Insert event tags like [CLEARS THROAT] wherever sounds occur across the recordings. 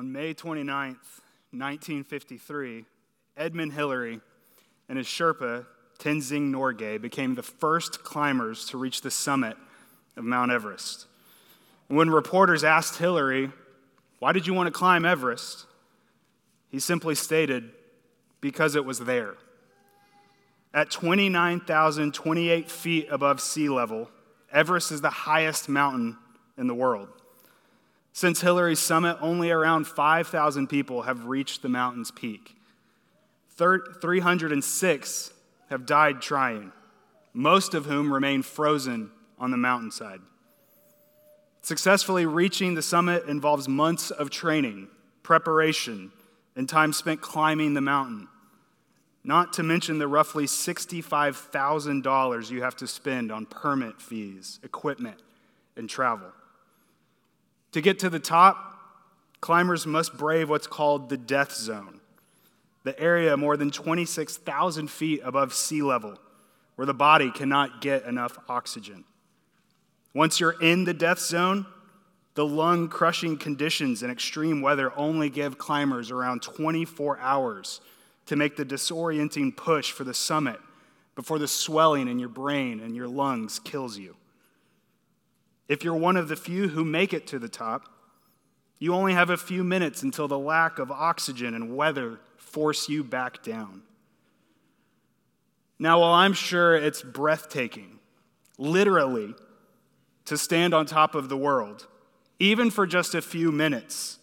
On May 29th, 1953, Edmund Hillary and his Sherpa, Tenzing Norgay, became the first climbers to reach the summit of Mount Everest. When reporters asked Hillary, Why did you want to climb Everest? he simply stated, Because it was there. At 29,028 feet above sea level, Everest is the highest mountain in the world. Since Hillary's summit, only around 5,000 people have reached the mountain's peak. 306 have died trying, most of whom remain frozen on the mountainside. Successfully reaching the summit involves months of training, preparation, and time spent climbing the mountain, not to mention the roughly $65,000 you have to spend on permit fees, equipment, and travel. To get to the top, climbers must brave what's called the death zone, the area more than 26,000 feet above sea level, where the body cannot get enough oxygen. Once you're in the death zone, the lung crushing conditions and extreme weather only give climbers around 24 hours to make the disorienting push for the summit before the swelling in your brain and your lungs kills you. If you're one of the few who make it to the top, you only have a few minutes until the lack of oxygen and weather force you back down. Now, while I'm sure it's breathtaking, literally, to stand on top of the world, even for just a few minutes,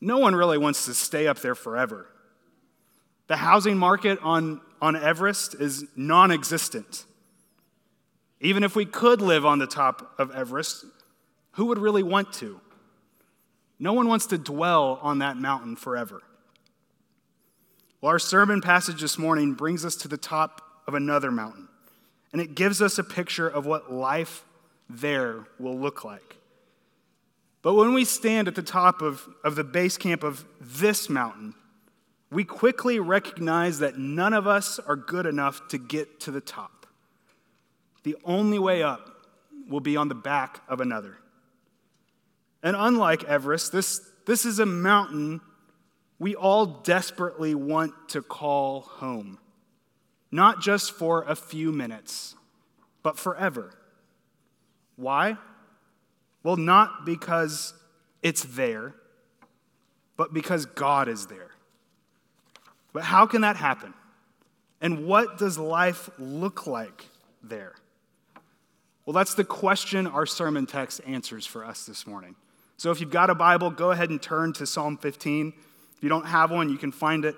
no one really wants to stay up there forever. The housing market on, on Everest is non existent. Even if we could live on the top of Everest, who would really want to? No one wants to dwell on that mountain forever. Well, our sermon passage this morning brings us to the top of another mountain, and it gives us a picture of what life there will look like. But when we stand at the top of, of the base camp of this mountain, we quickly recognize that none of us are good enough to get to the top. The only way up will be on the back of another. And unlike Everest, this, this is a mountain we all desperately want to call home, not just for a few minutes, but forever. Why? Well, not because it's there, but because God is there. But how can that happen? And what does life look like there? Well, that's the question our sermon text answers for us this morning. So if you've got a Bible, go ahead and turn to Psalm 15. If you don't have one, you can find it.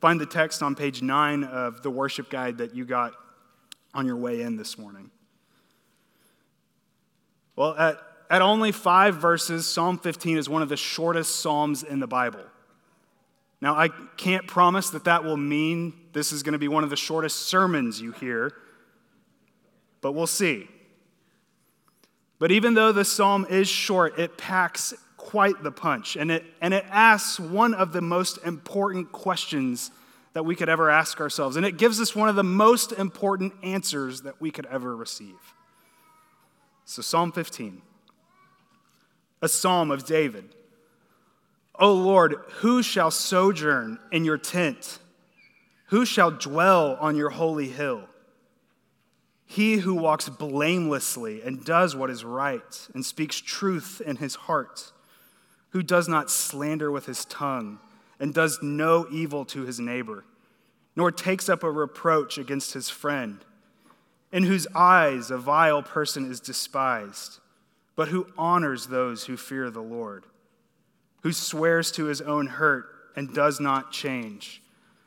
Find the text on page 9 of the worship guide that you got on your way in this morning. Well, at, at only five verses, Psalm 15 is one of the shortest Psalms in the Bible. Now, I can't promise that that will mean this is going to be one of the shortest sermons you hear, but we'll see. But even though the psalm is short, it packs quite the punch. And it, and it asks one of the most important questions that we could ever ask ourselves. And it gives us one of the most important answers that we could ever receive. So, Psalm 15, a psalm of David. O Lord, who shall sojourn in your tent? Who shall dwell on your holy hill? He who walks blamelessly and does what is right and speaks truth in his heart, who does not slander with his tongue and does no evil to his neighbor, nor takes up a reproach against his friend, in whose eyes a vile person is despised, but who honors those who fear the Lord, who swears to his own hurt and does not change,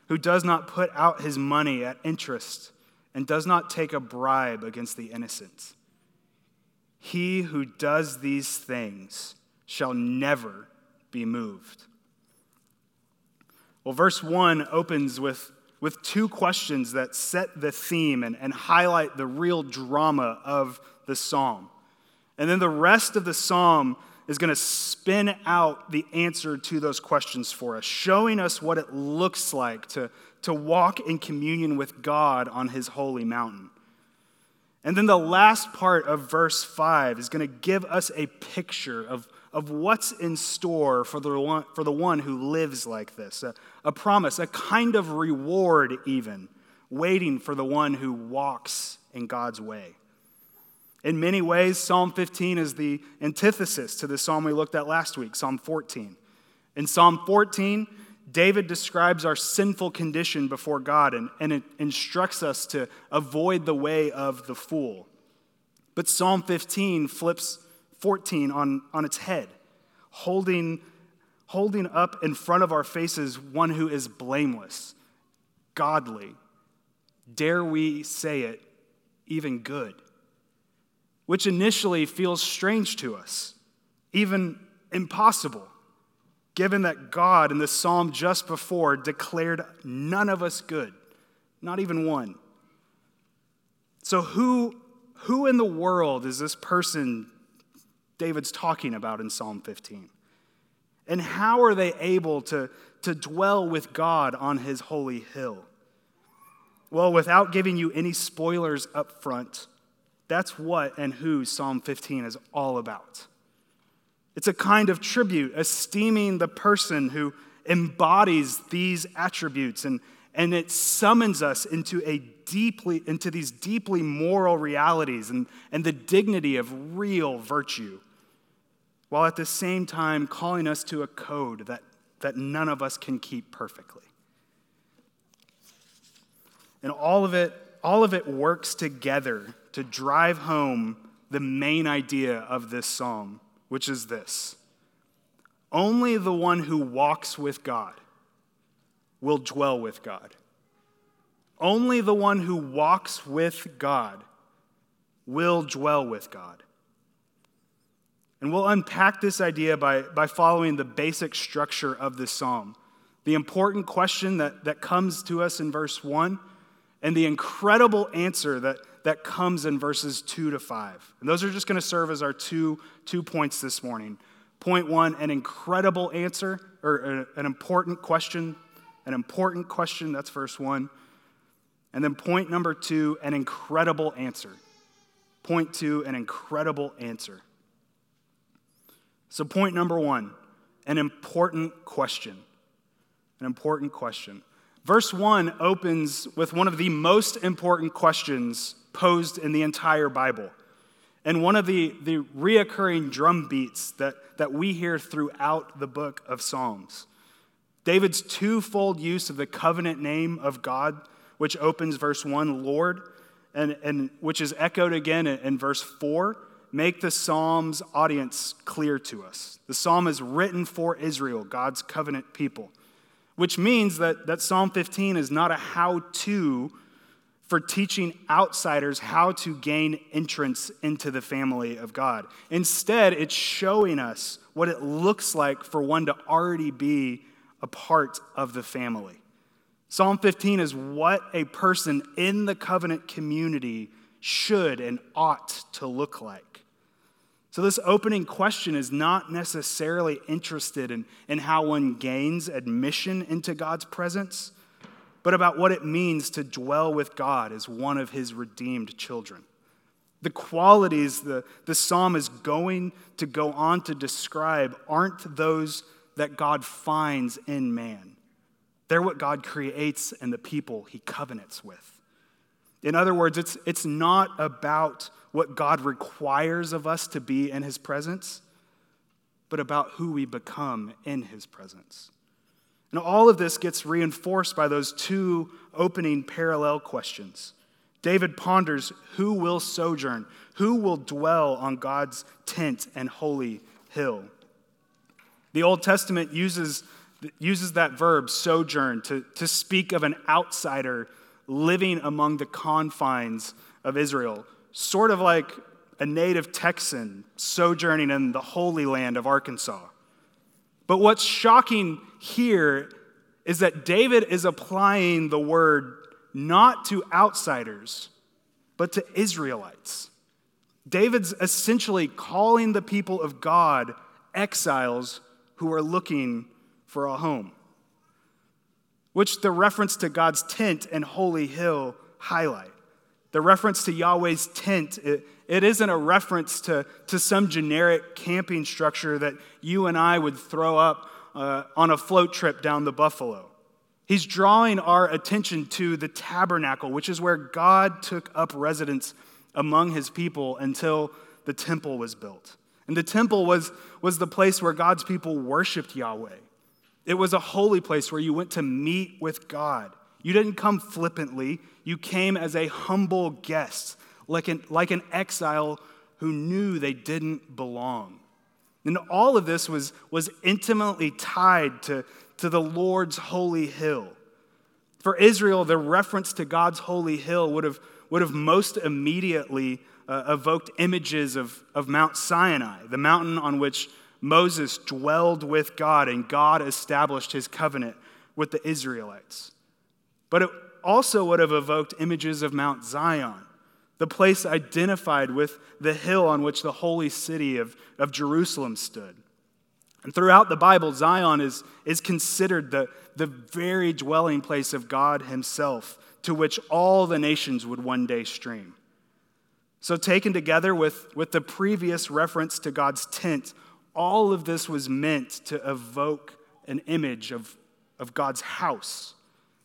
who does not put out his money at interest and does not take a bribe against the innocent. He who does these things shall never be moved. Well, verse 1 opens with, with two questions that set the theme and, and highlight the real drama of the psalm. And then the rest of the psalm is going to spin out the answer to those questions for us, showing us what it looks like to, to walk in communion with God on his holy mountain. And then the last part of verse 5 is going to give us a picture of, of what's in store for the one, for the one who lives like this a, a promise, a kind of reward, even, waiting for the one who walks in God's way. In many ways, Psalm 15 is the antithesis to the psalm we looked at last week, Psalm 14. In Psalm 14, David describes our sinful condition before God and, and it instructs us to avoid the way of the fool. But Psalm 15 flips 14 on, on its head, holding, holding up in front of our faces one who is blameless, godly. Dare we say it, even good? Which initially feels strange to us, even impossible given that God in the psalm just before declared none of us good, not even one. So, who, who in the world is this person David's talking about in Psalm 15? And how are they able to, to dwell with God on his holy hill? Well, without giving you any spoilers up front, that's what and who Psalm 15 is all about. It's a kind of tribute, esteeming the person who embodies these attributes, and, and it summons us into, a deeply, into these deeply moral realities and, and the dignity of real virtue, while at the same time calling us to a code that, that none of us can keep perfectly. And all of it, all of it works together to drive home the main idea of this psalm which is this only the one who walks with God will dwell with God. Only the one who walks with God will dwell with God. And we'll unpack this idea by, by following the basic structure of this psalm. The important question that, that comes to us in verse 1 and the incredible answer that, that comes in verses 2 to 5. And those are just going to serve as our two, two points this morning. Point one, an incredible answer, or uh, an important question. An important question, that's verse one. And then point number two, an incredible answer. Point two, an incredible answer. So, point number one, an important question. An important question. Verse 1 opens with one of the most important questions posed in the entire Bible. And one of the, the reoccurring drum beats that, that we hear throughout the book of Psalms. David's twofold use of the covenant name of God, which opens verse 1, Lord, and, and which is echoed again in, in verse 4, make the Psalm's audience clear to us. The psalm is written for Israel, God's covenant people which means that, that Psalm 15 is not a how to for teaching outsiders how to gain entrance into the family of God. Instead, it's showing us what it looks like for one to already be a part of the family. Psalm 15 is what a person in the covenant community should and ought to look like. So, this opening question is not necessarily interested in, in how one gains admission into God's presence, but about what it means to dwell with God as one of his redeemed children. The qualities the, the psalm is going to go on to describe aren't those that God finds in man. They're what God creates and the people he covenants with. In other words, it's, it's not about what God requires of us to be in His presence, but about who we become in His presence. And all of this gets reinforced by those two opening parallel questions. David ponders who will sojourn, who will dwell on God's tent and holy hill. The Old Testament uses, uses that verb, sojourn, to, to speak of an outsider living among the confines of Israel, sort of like a native Texan sojourning in the holy land of Arkansas. But what's shocking here is that David is applying the word not to outsiders, but to Israelites. David's essentially calling the people of God exiles who are looking for a home, which the reference to God's tent and holy hill highlight. The reference to Yahweh's tent it isn't a reference to, to some generic camping structure that you and I would throw up uh, on a float trip down the Buffalo. He's drawing our attention to the tabernacle, which is where God took up residence among his people until the temple was built. And the temple was, was the place where God's people worshiped Yahweh. It was a holy place where you went to meet with God. You didn't come flippantly, you came as a humble guest, like an, like an exile who knew they didn't belong. And all of this was, was intimately tied to, to the Lord's holy hill. For Israel, the reference to God's holy hill would have, would have most immediately uh, evoked images of, of Mount Sinai, the mountain on which Moses dwelled with God and God established his covenant with the Israelites. But it also would have evoked images of Mount Zion, the place identified with the hill on which the holy city of, of Jerusalem stood. And throughout the Bible, Zion is, is considered the, the very dwelling place of God Himself, to which all the nations would one day stream. So, taken together with, with the previous reference to God's tent, all of this was meant to evoke an image of, of God's house,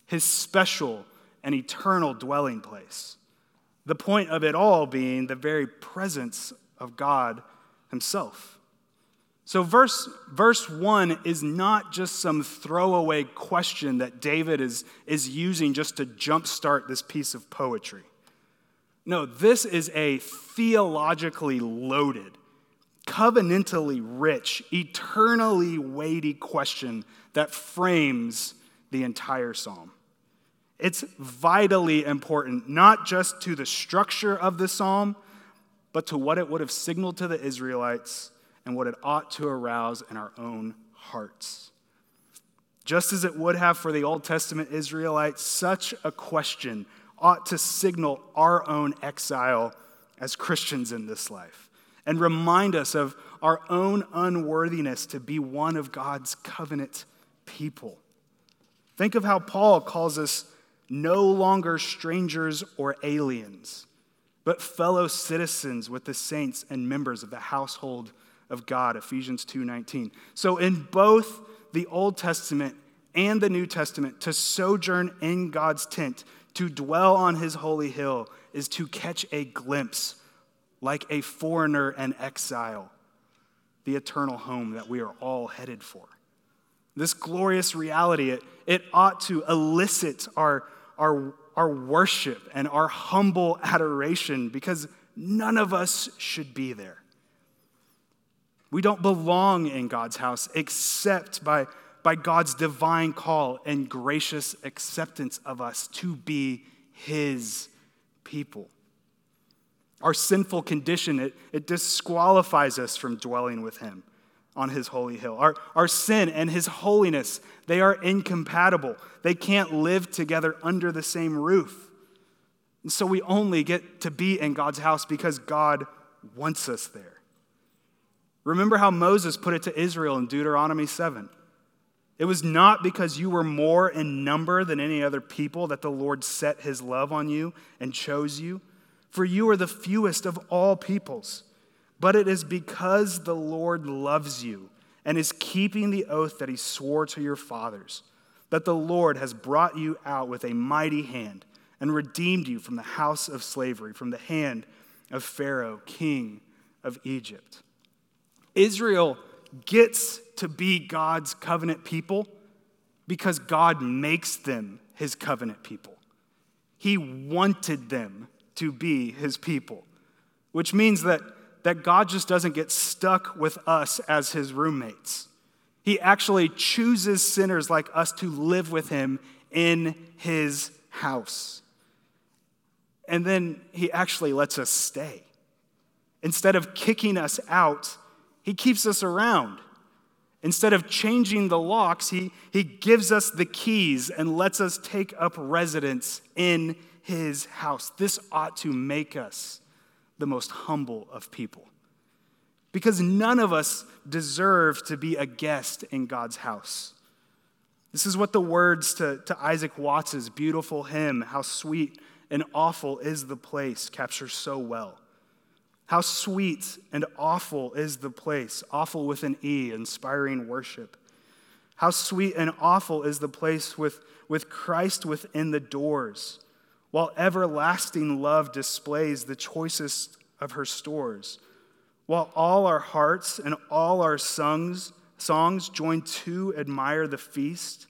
His special and eternal dwelling place. The point of it all being the very presence of God Himself. So, verse, verse 1 is not just some throwaway question that David is, is using just to jumpstart this piece of poetry. No, this is a theologically loaded, covenantally rich, eternally weighty question that frames the entire psalm. It's vitally important, not just to the structure of the psalm, but to what it would have signaled to the Israelites and what it ought to arouse in our own hearts. Just as it would have for the Old Testament Israelites, such a question ought to signal our own exile as Christians in this life and remind us of our own unworthiness to be one of God's covenant people. Think of how Paul calls us no longer strangers or aliens, but fellow citizens with the saints and members of the household of God, Ephesians 2:19. So in both the Old Testament and the New Testament, to sojourn in God's tent, to dwell on his holy hill, is to catch a glimpse, like a foreigner and exile, the eternal home that we are all headed for. This glorious reality, it, it ought to elicit our, our, our worship and our humble adoration because none of us should be there. We don't belong in God's house except by, by God's divine call and gracious acceptance of us to be His people. Our sinful condition, it, it disqualifies us from dwelling with Him on His holy hill. Our, our sin and His holiness, they are incompatible. They can't live together under the same roof. And so we only get to be in God's house because God wants us there. Remember how Moses put it to Israel in Deuteronomy 7. It was not because you were more in number than any other people that the Lord set his love on you and chose you, for you are the fewest of all peoples. But it is because the Lord loves you and is keeping the oath that he swore to your fathers that the Lord has brought you out with a mighty hand and redeemed you from the house of slavery, from the hand of Pharaoh, king of Egypt. Israel gets to be God's covenant people because God makes them his covenant people. He wanted them to be his people, which means that, that God just doesn't get stuck with us as his roommates. He actually chooses sinners like us to live with him in his house. And then he actually lets us stay. Instead of kicking us out, he keeps us around. Instead of changing the locks, he, he gives us the keys and lets us take up residence in his house. This ought to make us the most humble of people. Because none of us deserve to be a guest in God's house. This is what the words to, to Isaac Watts's beautiful hymn, How Sweet and Awful is the Place, capture so well. How sweet and awful is the place, awful with an E, inspiring worship. How sweet and awful is the place with, with Christ within the doors, while everlasting love displays the choicest of her stores, while all our hearts and all our songs, songs join to admire the feast.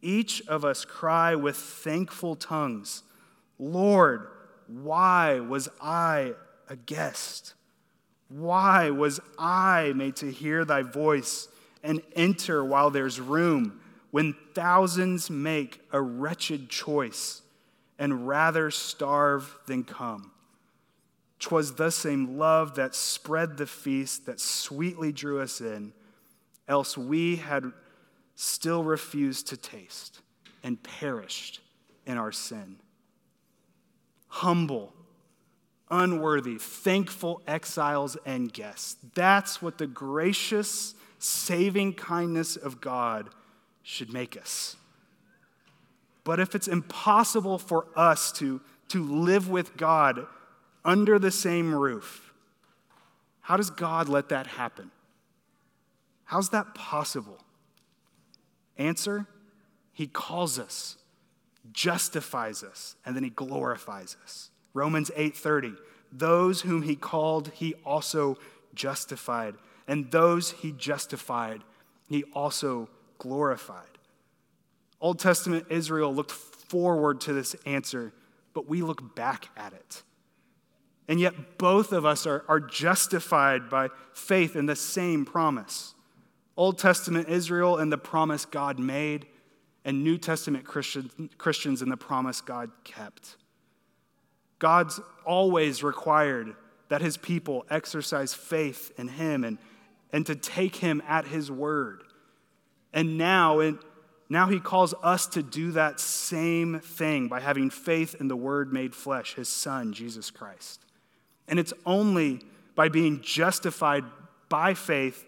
Each of us cry with thankful tongues, Lord, why was I a guest? Why was I made to hear thy voice and enter while there's room when thousands make a wretched choice and rather starve than come? 'Twas the same love that spread the feast that sweetly drew us in, else we had still refused to taste and perished in our sin. Humble unworthy, thankful exiles and guests. That's what the gracious, saving kindness of God should make us. But if it's impossible for us to, to live with God under the same roof, how does God let that happen? How's that possible? Answer He calls us, justifies us, and then He glorifies us. Romans 8:30. Those whom he called, he also justified, and those he justified, he also glorified. Old Testament Israel looked forward to this answer, but we look back at it. And yet, both of us are, are justified by faith in the same promise. Old Testament Israel and the promise God made, and New Testament Christians, Christians and the promise God kept. God's always required that his people exercise faith in him and, and to take him at his word. And now, and now he calls us to do that same thing by having faith in the word made flesh, his son, Jesus Christ. And it's only by being justified by faith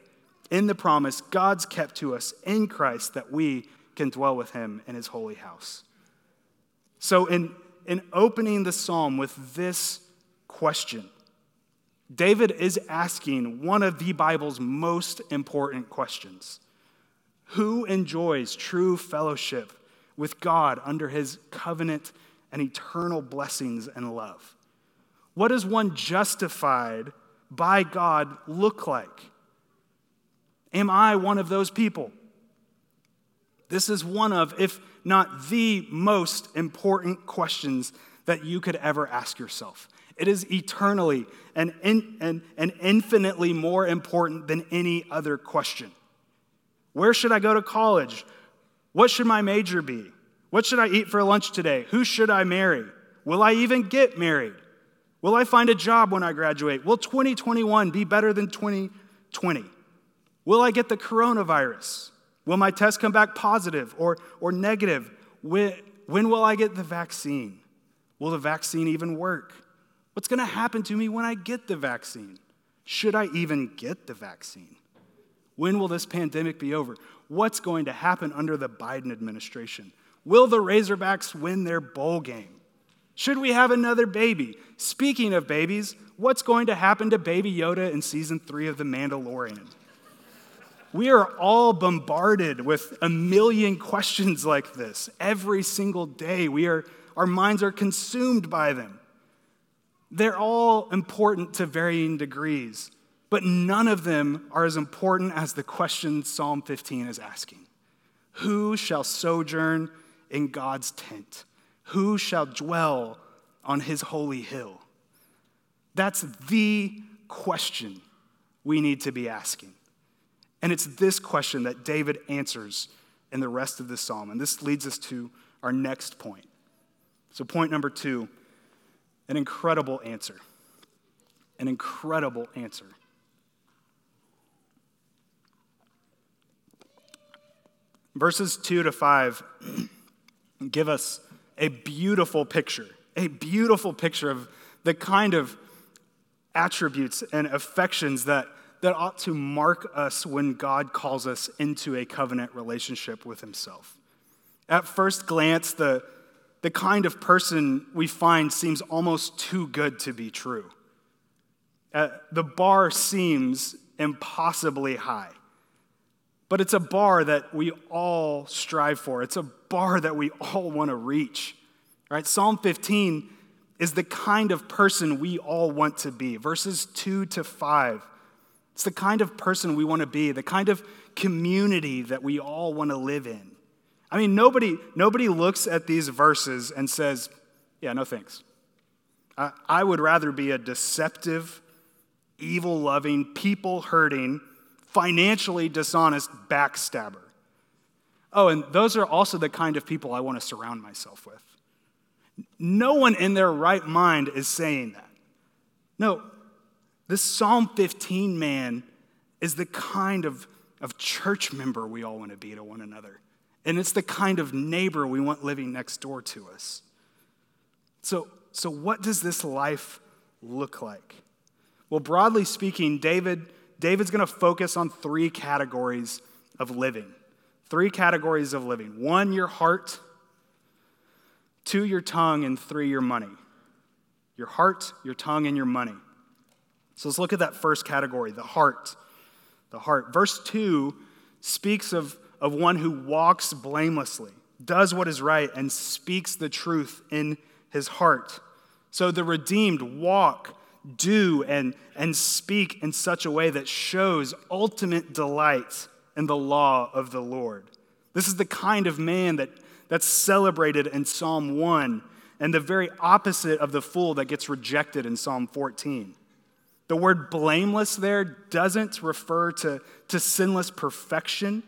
in the promise God's kept to us in Christ that we can dwell with him in his holy house. So, in in opening the psalm with this question. David is asking one of the Bible's most important questions Who enjoys true fellowship with God under his covenant and eternal blessings and love? What does one justified by God look like? Am I one of those people? This is one of, if not the most important questions that you could ever ask yourself. It is eternally and, in, and, and infinitely more important than any other question. Where should I go to college? What should my major be? What should I eat for lunch today? Who should I marry? Will I even get married? Will I find a job when I graduate? Will 2021 be better than 2020? Will I get the coronavirus? Will my test come back positive or, or negative? When, when will I get the vaccine? Will the vaccine even work? What's going to happen to me when I get the vaccine? Should I even get the vaccine? When will this pandemic be over? What's going to happen under the Biden administration? Will the Razorbacks win their bowl game? Should we have another baby? Speaking of babies, what's going to happen to Baby Yoda in season three of The Mandalorian? We are all bombarded with a million questions like this every single day. We are, our minds are consumed by them. They're all important to varying degrees, but none of them are as important as the question Psalm 15 is asking Who shall sojourn in God's tent? Who shall dwell on his holy hill? That's the question we need to be asking. And it's this question that David answers in the rest of the psalm. And this leads us to our next point. So, point number two an incredible answer. An incredible answer. Verses 2 to 5 [CLEARS THROAT] give us a beautiful picture, a beautiful picture of the kind of attributes and affections that that ought to mark us when God calls us into a covenant relationship with Himself. At first glance, the, the kind of person we find seems almost too good to be true. uh, the bar seems impossibly high. But it's a bar that we all strive for. It's a bar that we all want to reach. Right? Psalm 15 is the kind of person we all want to be. Verses 2 to 5. It's the kind of person we want to be, the kind of community that we all want to live in. I mean, nobody, nobody looks at these verses and says, Yeah, no thanks. I, I would rather be a deceptive, evil loving, people hurting, financially dishonest backstabber. Oh, and those are also the kind of people I want to surround myself with. No one in their right mind is saying that. No, this Psalm 15 man is the kind of, of church member we all want to be to one another. And it's the kind of neighbor we want living next door to us. So, so what does this life look like? Well, broadly speaking, David, David's going to focus on three categories of living. Three categories of living one, your heart, two, your tongue, and three, your money. Your heart, your tongue, and your money. So let's look at that first category the heart. The heart. Verse 2 speaks of, of one who walks blamelessly, does what is right, and speaks the truth in his heart. So the redeemed walk, do, and, and speak in such a way that shows ultimate delight in the law of the Lord. This is the kind of man that, that's celebrated in Psalm 1 and the very opposite of the fool that gets rejected in Psalm 14. The word blameless there doesn't refer to, to sinless perfection,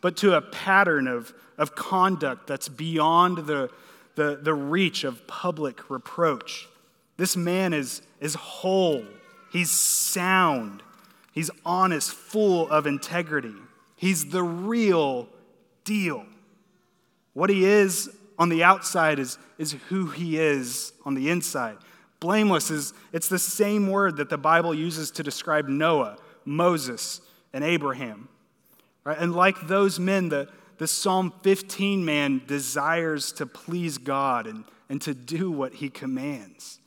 but to a pattern of, of conduct that's beyond the, the, the reach of public reproach. This man is, is whole, he's sound, he's honest, full of integrity. He's the real deal. What he is on the outside is, is who he is on the inside. Blameless is it's the same word that the Bible uses to describe Noah, Moses, and Abraham. Right? And like those men, the, the Psalm 15 man desires to please God and, and to do what he commands.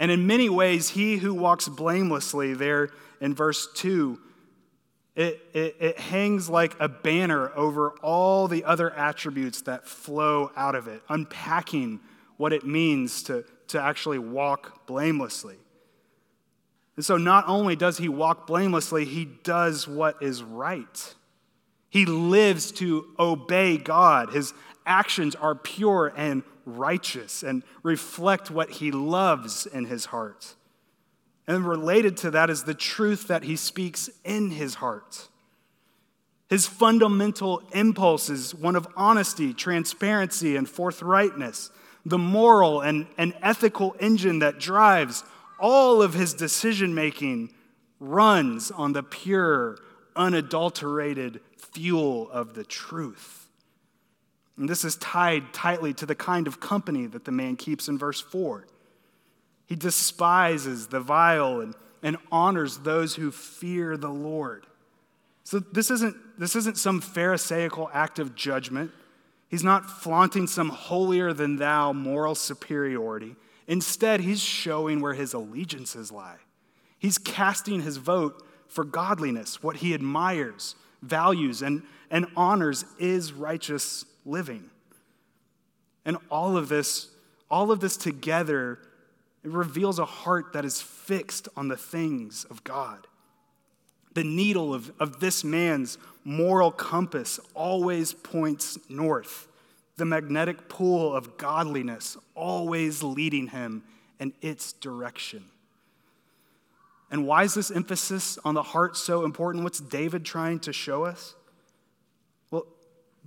And in many ways, he who walks blamelessly, there in verse 2, it, it, it, hangs like a banner over all the other attributes that flow out of it, unpacking what it means to, to actually walk blamelessly. And so, not only does he walk blamelessly, he does what is right. He lives to obey God. His actions are pure and righteous and reflect what he loves in his heart. And related to that is the truth that he speaks in his heart. His fundamental impulse is one of honesty, transparency, and forthrightness the moral and, and ethical engine that drives all of his decision making runs on the pure, unadulterated fuel of the truth. And this is tied tightly to the kind of company that the man keeps in verse 4. He despises the vile and, and honors those who fear the Lord. So this isn't, this isn't some Pharisaical act of judgment. He's not flaunting some holier than thou moral superiority. Instead, he's showing where his allegiances lie. He's casting his vote for godliness. What he admires, values, and, and honors is righteous living. And all of this, all of this together, it reveals a heart that is fixed on the things of God. The needle of, of this man's moral compass always points north. The magnetic pull of godliness always leading him in its direction. And why is this emphasis on the heart so important? What's David trying to show us?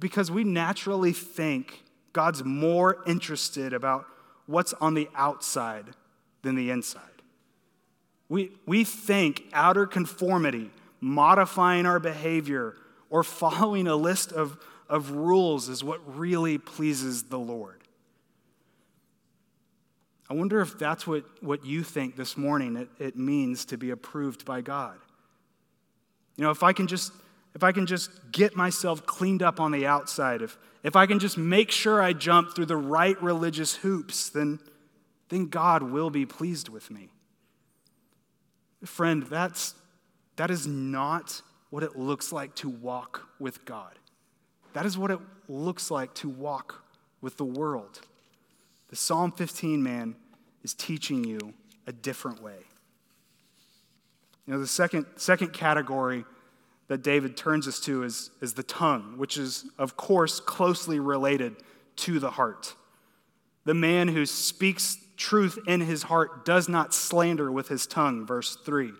Because we naturally think God's more interested about what's on the outside than the inside. We, we think outer conformity, modifying our behavior, or following a list of, of rules is what really pleases the Lord. I wonder if that's what, what you think this morning it, it means to be approved by God. You know, if I can just if I can just get myself cleaned up on the outside, if, if I can just make sure I jump through the right religious hoops, then, then God will be pleased with me. Friend, that's, that is not what it looks like to walk with God. That is what it looks like to walk with the world. The Psalm 15 man is teaching you a different way. You know, the second, second category that David turns us to is, is the tongue, which is, of course, closely related to the heart. The man who speaks truth in his heart does not slander with his tongue, verse 3.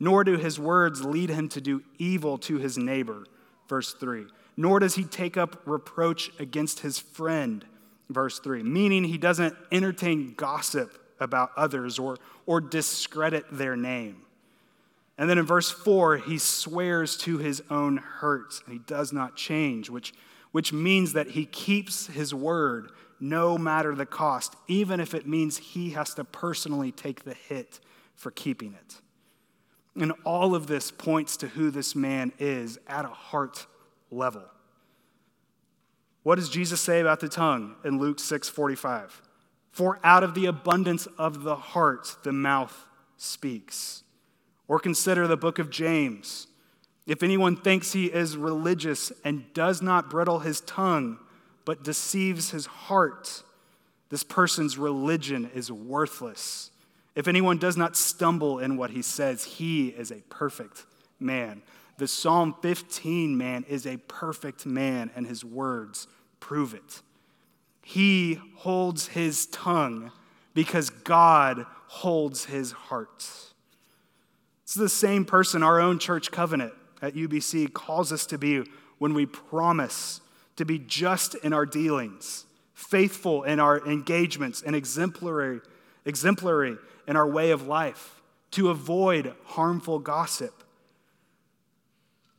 Nor do his words lead him to do evil to his neighbor, verse 3. Nor does he take up reproach against his friend, verse 3. Meaning he doesn't entertain gossip about others or, or discredit their name. And then in verse 4, he swears to his own hurts, and he does not change, which, which means that he keeps his word no matter the cost, even if it means he has to personally take the hit for keeping it. And all of this points to who this man is at a heart level. What does Jesus say about the tongue in Luke 6 45? For out of the abundance of the heart, the mouth speaks. Or consider the book of James. If anyone thinks he is religious and does not bridle his tongue, but deceives his heart, this person's religion is worthless. If anyone does not stumble in what he says, he is a perfect man. The Psalm 15 man is a perfect man, and his words prove it. He holds his tongue because God holds his heart. It's the same person our own church covenant at UBC calls us to be when we promise to be just in our dealings, faithful in our engagements, and exemplary, exemplary in our way of life, to avoid harmful gossip,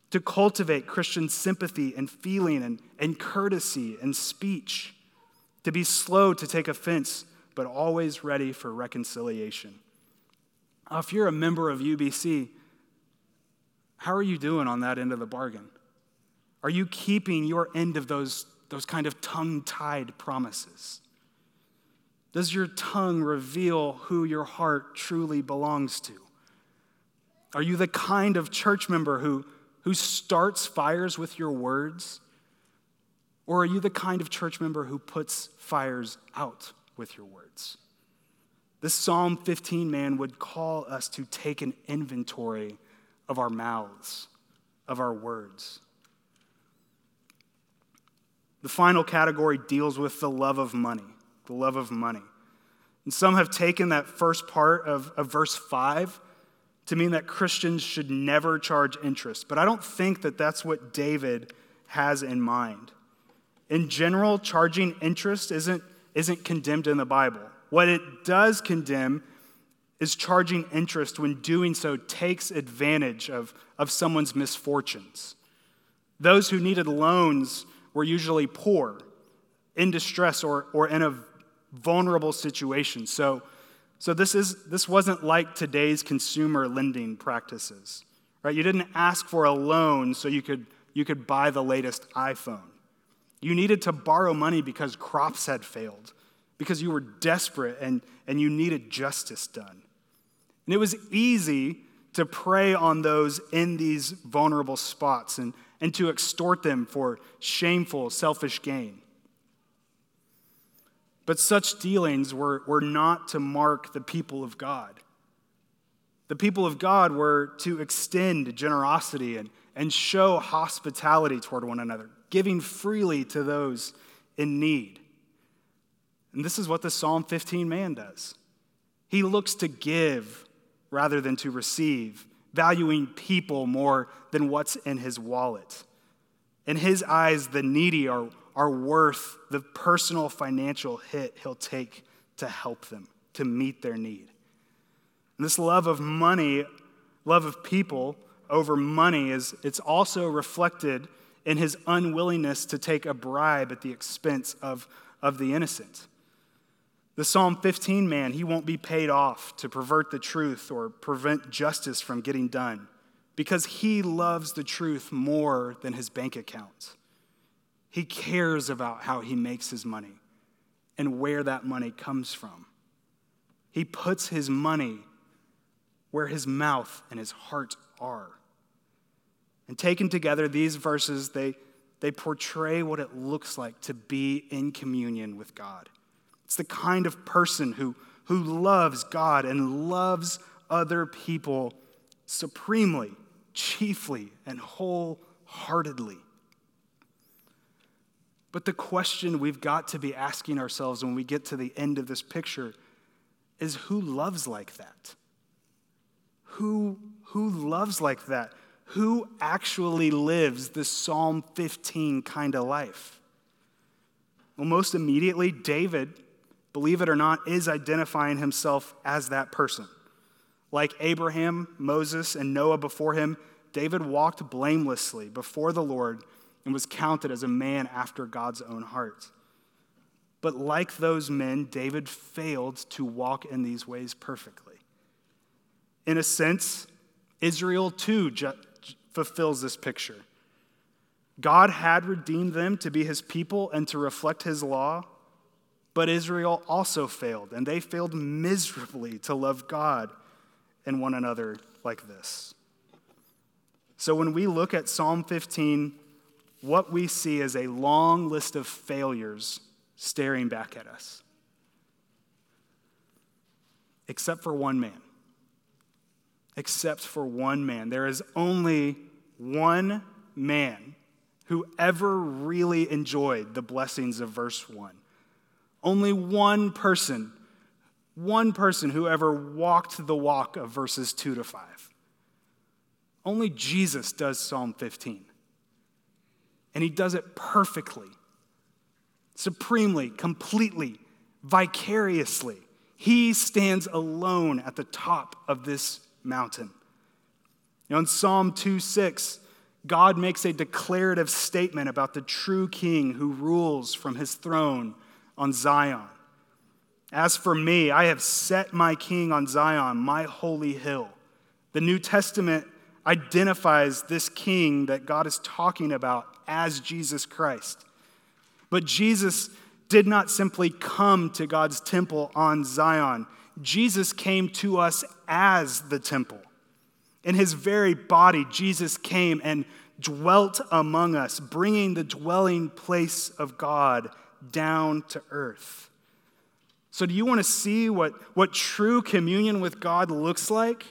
to cultivate Christian sympathy and feeling and, and courtesy and speech, to be slow to take offense, but always ready for reconciliation. Uh, if you're a member of UBC, how are you doing on that end of the bargain? Are you keeping your end of those, those kind of tongue tied promises? Does your tongue reveal who your heart truly belongs to? Are you the kind of church member who, who starts fires with your words? Or are you the kind of church member who puts fires out with your words? This Psalm 15 man would call us to take an inventory of our mouths, of our words. The final category deals with the love of money, the love of money. And some have taken that first part of, of verse 5 to mean that Christians should never charge interest. But I don't think that that's what David has in mind. In general, charging interest isn't, isn't condemned in the Bible. What it does condemn is charging interest when doing so takes advantage of, of someone's misfortunes. Those who needed loans were usually poor, in distress, or, or in a vulnerable situation. So, so this, is, this wasn't like today's consumer lending practices. Right? You didn't ask for a loan so you could, you could buy the latest iPhone. You needed to borrow money because crops had failed, because you were desperate and, and you needed justice done. And it was easy to prey on those in these vulnerable spots and, and to extort them for shameful, selfish gain. But such dealings were, were not to mark the people of God. The people of God were to extend generosity and, and show hospitality toward one another, giving freely to those in need. And this is what the Psalm 15 man does. He looks to give rather than to receive valuing people more than what's in his wallet. In his eyes, the needy are, are worth the personal financial hit he'll take to help them, to meet their need. And this love of money, love of people over money, is it's also reflected in his unwillingness to take a bribe at the expense of, of the innocent. The Psalm 15 man, he won't be paid off to pervert the truth or prevent justice from getting done because he loves the truth more than his bank account. He cares about how he makes his money and where that money comes from. He puts his money where his mouth and his heart are. And taken together, these verses, they, they portray what it looks like to be in communion with God. It's the kind of person who, who loves God and loves other people supremely, chiefly, and wholeheartedly. But the question we've got to be asking ourselves when we get to the end of this picture is who loves like that? Who, who loves like that? Who actually lives this Psalm 15 kind of life? Well, most immediately, David, believe it or not, is identifying himself as that person. Like Abraham, Moses, and Noah before him, David walked blamelessly before the Lord and was counted as a man after God's own heart. But like those men, David failed to walk in these ways perfectly. In a sense, Israel too ju- fulfills this picture. God had redeemed them to be his people and to reflect his law, but Israel also failed, and they failed miserably to love God and one another like this. So when we look at Psalm 15, what we see is a long list of failures staring back at us. Except for one man. Except for one man. There is only one man who ever really enjoyed the blessings of verse 1. Only one person, one person who ever walked the walk of verses 2 to 5. Only Jesus does Psalm 15 and he does it perfectly, supremely, completely, vicariously. He stands alone at the top of this mountain. You know, in Psalm 2 6, God makes a declarative statement about the true king who rules from his throne on Zion. As for me, I have set my king on Zion, my holy hill. The New Testament identifies this king that God is talking about as Jesus Christ. But Jesus did not simply come to God's temple on Zion, Jesus came to us as the temple. In his very body, Jesus came and dwelt among us, bringing the dwelling place of God down to earth. So, do you want to see what, what true communion with God looks like?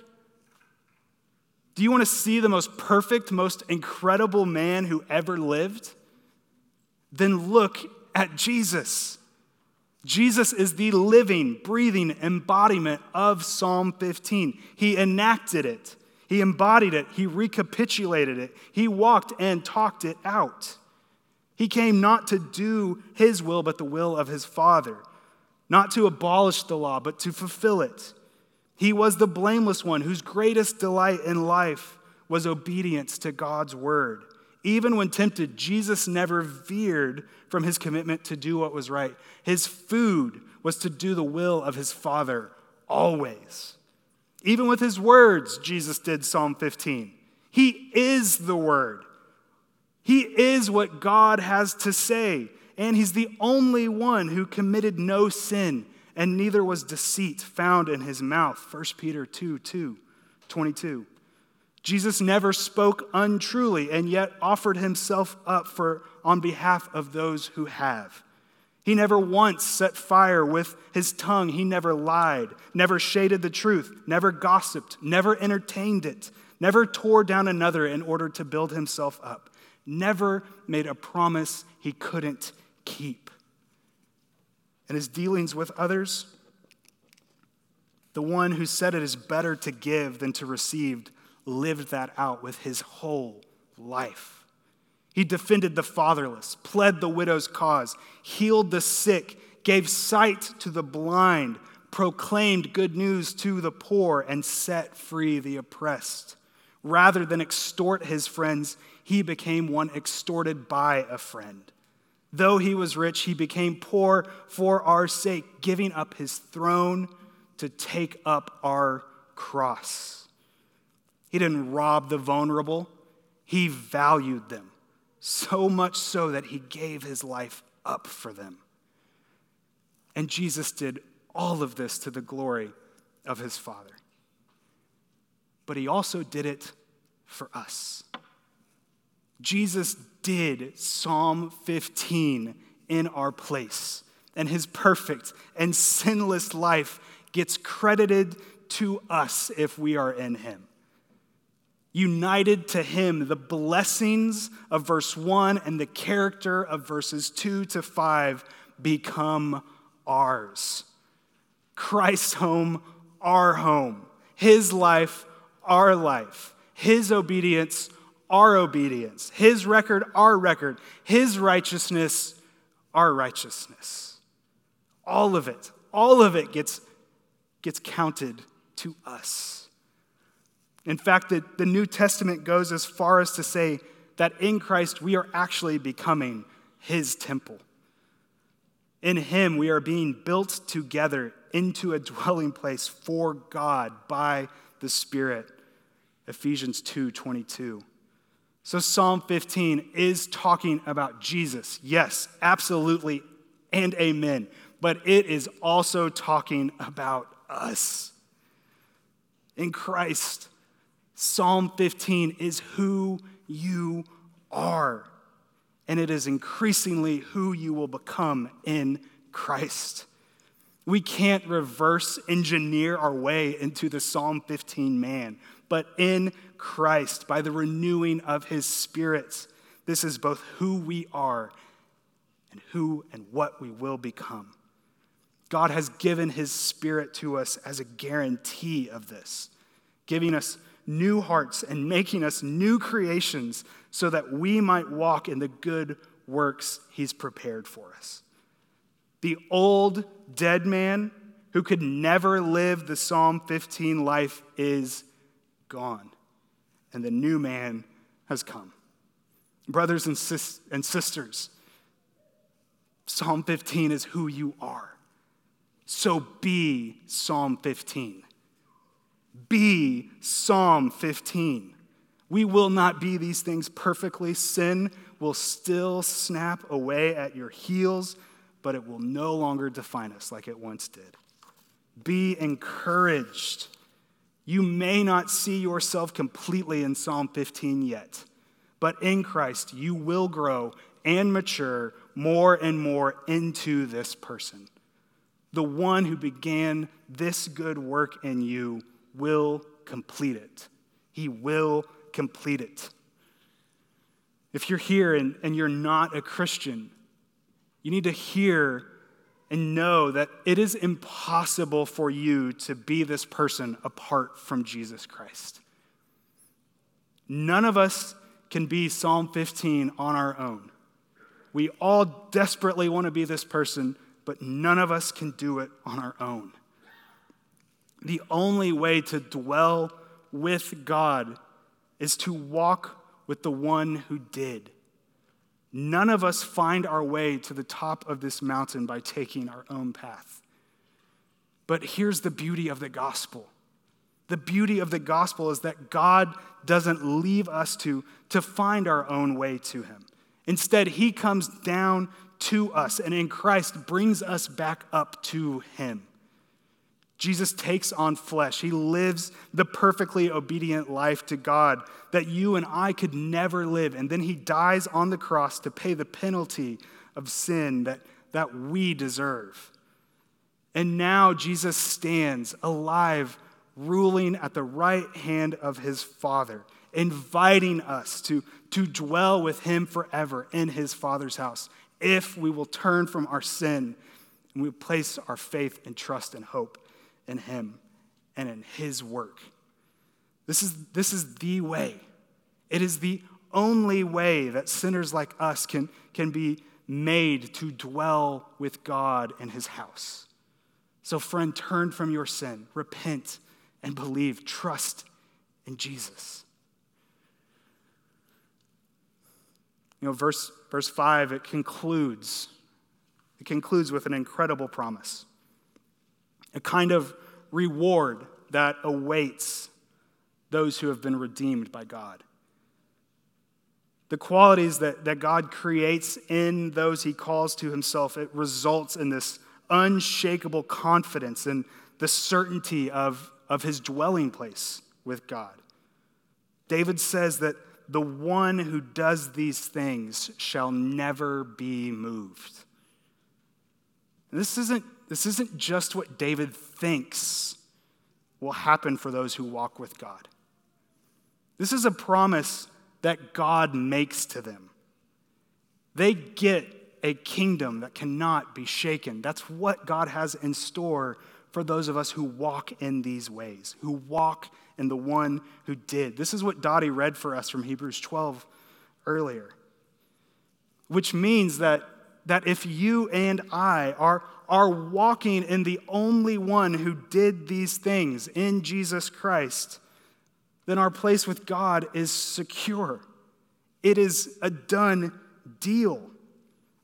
Do you want to see the most perfect, most incredible man who ever lived? Then look at Jesus. Jesus is the living, breathing embodiment of Psalm 15. He enacted it, he embodied it, he recapitulated it, he walked and talked it out. He came not to do his will, but the will of his Father, not to abolish the law, but to fulfill it. He was the blameless one whose greatest delight in life was obedience to God's word. Even when tempted, Jesus never veered from his commitment to do what was right. His food was to do the will of his Father always. Even with his words, Jesus did Psalm 15. He is the word. He is what God has to say, and he's the only one who committed no sin and neither was deceit found in his mouth. 1 Peter 2 2, 22. Jesus never spoke untruly and yet offered himself up for, on behalf of those who have. He never once set fire with his tongue. He never lied, never shaded the truth, never gossiped, never entertained it, never tore down another in order to build himself up, never made a promise he couldn't keep and his dealings with others, the one who said it is better to give than to receive lived that out with his whole life. He defended the fatherless, pled the widow's cause, healed the sick, gave sight to the blind, proclaimed good news to the poor, and set free the oppressed. Rather than extort his friends, he became one extorted by a friend. Though he was rich, he became poor for our sake, giving up his throne to take up our cross. He didn't rob the vulnerable, he valued them, so much so that he gave his life up for them. And Jesus did all of this to the glory of his Father. but he also did it for us. Jesus did Psalm 15 in our place, and his perfect and sinless life gets credited to us if we are in him. United to him, the blessings of verse 1 and the character of verses 2 to 5 become ours. Christ's home, our home. His life, our life. His obedience, our obedience. His record, our record. His righteousness, our righteousness. All of it, all of it gets, gets counted to us. In fact, the, the New Testament goes as far as to say that in Christ we are actually becoming his temple. In him we are being built together into a dwelling place for God by the Spirit. Ephesians 2:22. So Psalm 15 is talking about Jesus. Yes, absolutely and amen. But it is also talking about us. In Christ, Psalm 15 is who you are. And it is increasingly who you will become in Christ. We can't reverse engineer our way into the Psalm 15 man, but in Christ, by the renewing of his spirit, this is both who we are and who and what we will become. God has given his spirit to us as a guarantee of this, giving us new hearts and making us new creations so that we might walk in the good works he's prepared for us. The old dead man who could never live the Psalm 15 life is gone, and the new man has come. Brothers and, sis- and sisters, Psalm 15 is who you are. So be Psalm 15. Be Psalm 15. We will not be these things perfectly. Sin will still snap away at your heels but it will no longer define us like it once did. Be encouraged. You may not see yourself completely in Psalm 15 yet, but in Christ you will grow and mature more and more into this person. The one who began this good work in you will complete it. He will complete it. If you're here and, and you're not a Christian, you need to hear and know that it is impossible for you to be this person apart from Jesus Christ. None of us can be Psalm 15 on our own. We all desperately want to be this person, but none of us can do it on our own. The only way to dwell with God is to walk with the one who did. None of us find our way to the top of this mountain by taking our own path. But here's the beauty of the gospel the beauty of the gospel is that God doesn't leave us to, to find our own way to Him. Instead, He comes down to us and in Christ brings us back up to Him. Jesus takes on flesh. He lives the perfectly obedient life to God that you and I could never live. And then he dies on the cross to pay the penalty of sin that, that we deserve. And now Jesus stands alive, ruling at the right hand of his Father, inviting us to, to dwell with him forever in his Father's house if we will turn from our sin and we place our faith and trust and hope in Him and in His work. This is, this is the way. It is the only way that sinners like us can, can be made to dwell with God in His house. So, friend, turn from your sin, repent, and believe. Trust in Jesus. You know, verse, verse 5, it concludes. It concludes with an incredible promise a kind of reward that awaits those who have been redeemed by God. The qualities that, that God creates in those he calls to himself, it results in this unshakable confidence and the certainty of, of his dwelling place with God. David says that the one who does these things shall never be moved. This isn't, this isn't just what David thinks will happen for those who walk with God. This is a promise that God makes to them. They get a kingdom that cannot be shaken. That's what God has in store for those of us who walk in these ways, who walk in the one who did. This is what Dottie read for us from Hebrews 12 earlier, which means that, that if you and I are, are walking in the only one who did these things in Jesus Christ, then our place with God is secure. It is a done deal.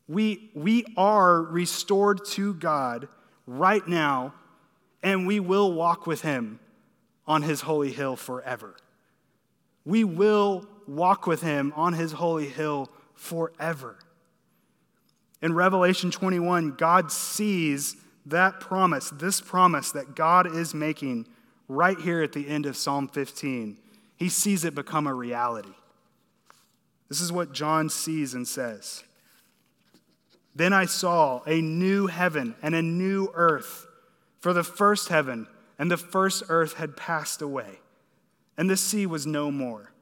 We, we are restored to God right now, and we will walk with Him on His holy hill forever. We will walk with Him on His holy hill forever. In Revelation 21, God sees that promise, this promise that God is making right here at the end of Psalm 15. He sees it become a reality. This is what John sees and says. Then I saw a new heaven and a new earth, for the first heaven and the first earth had passed away, and the sea was no more.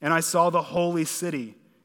And I saw the holy city,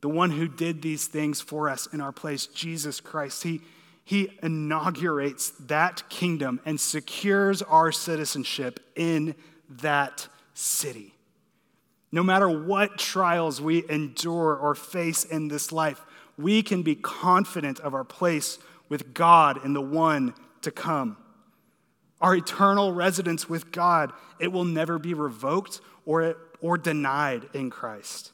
The one who did these things for us in our place, Jesus Christ, he, he inaugurates that kingdom and secures our citizenship in that city. No matter what trials we endure or face in this life, we can be confident of our place with God and the one to come. Our eternal residence with God, it will never be revoked or, or denied in Christ.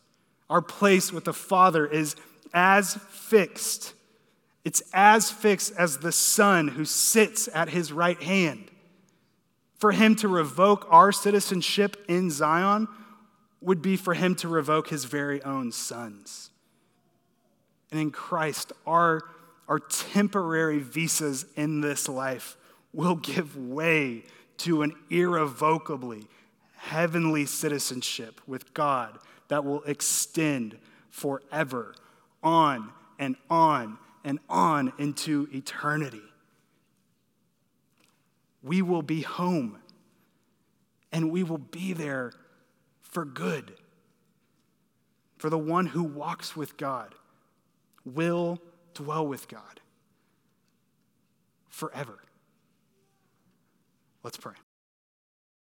Our place with the Father is as fixed. It's as fixed as the Son who sits at his right hand. For him to revoke our citizenship in Zion would be for him to revoke his very own sons. And in Christ, our our temporary visas in this life will give way to an irrevocably heavenly citizenship with God that will extend forever on and on and on into eternity. We will be home and we will be there for good. For the one who walks with God will dwell with God forever. Let's pray.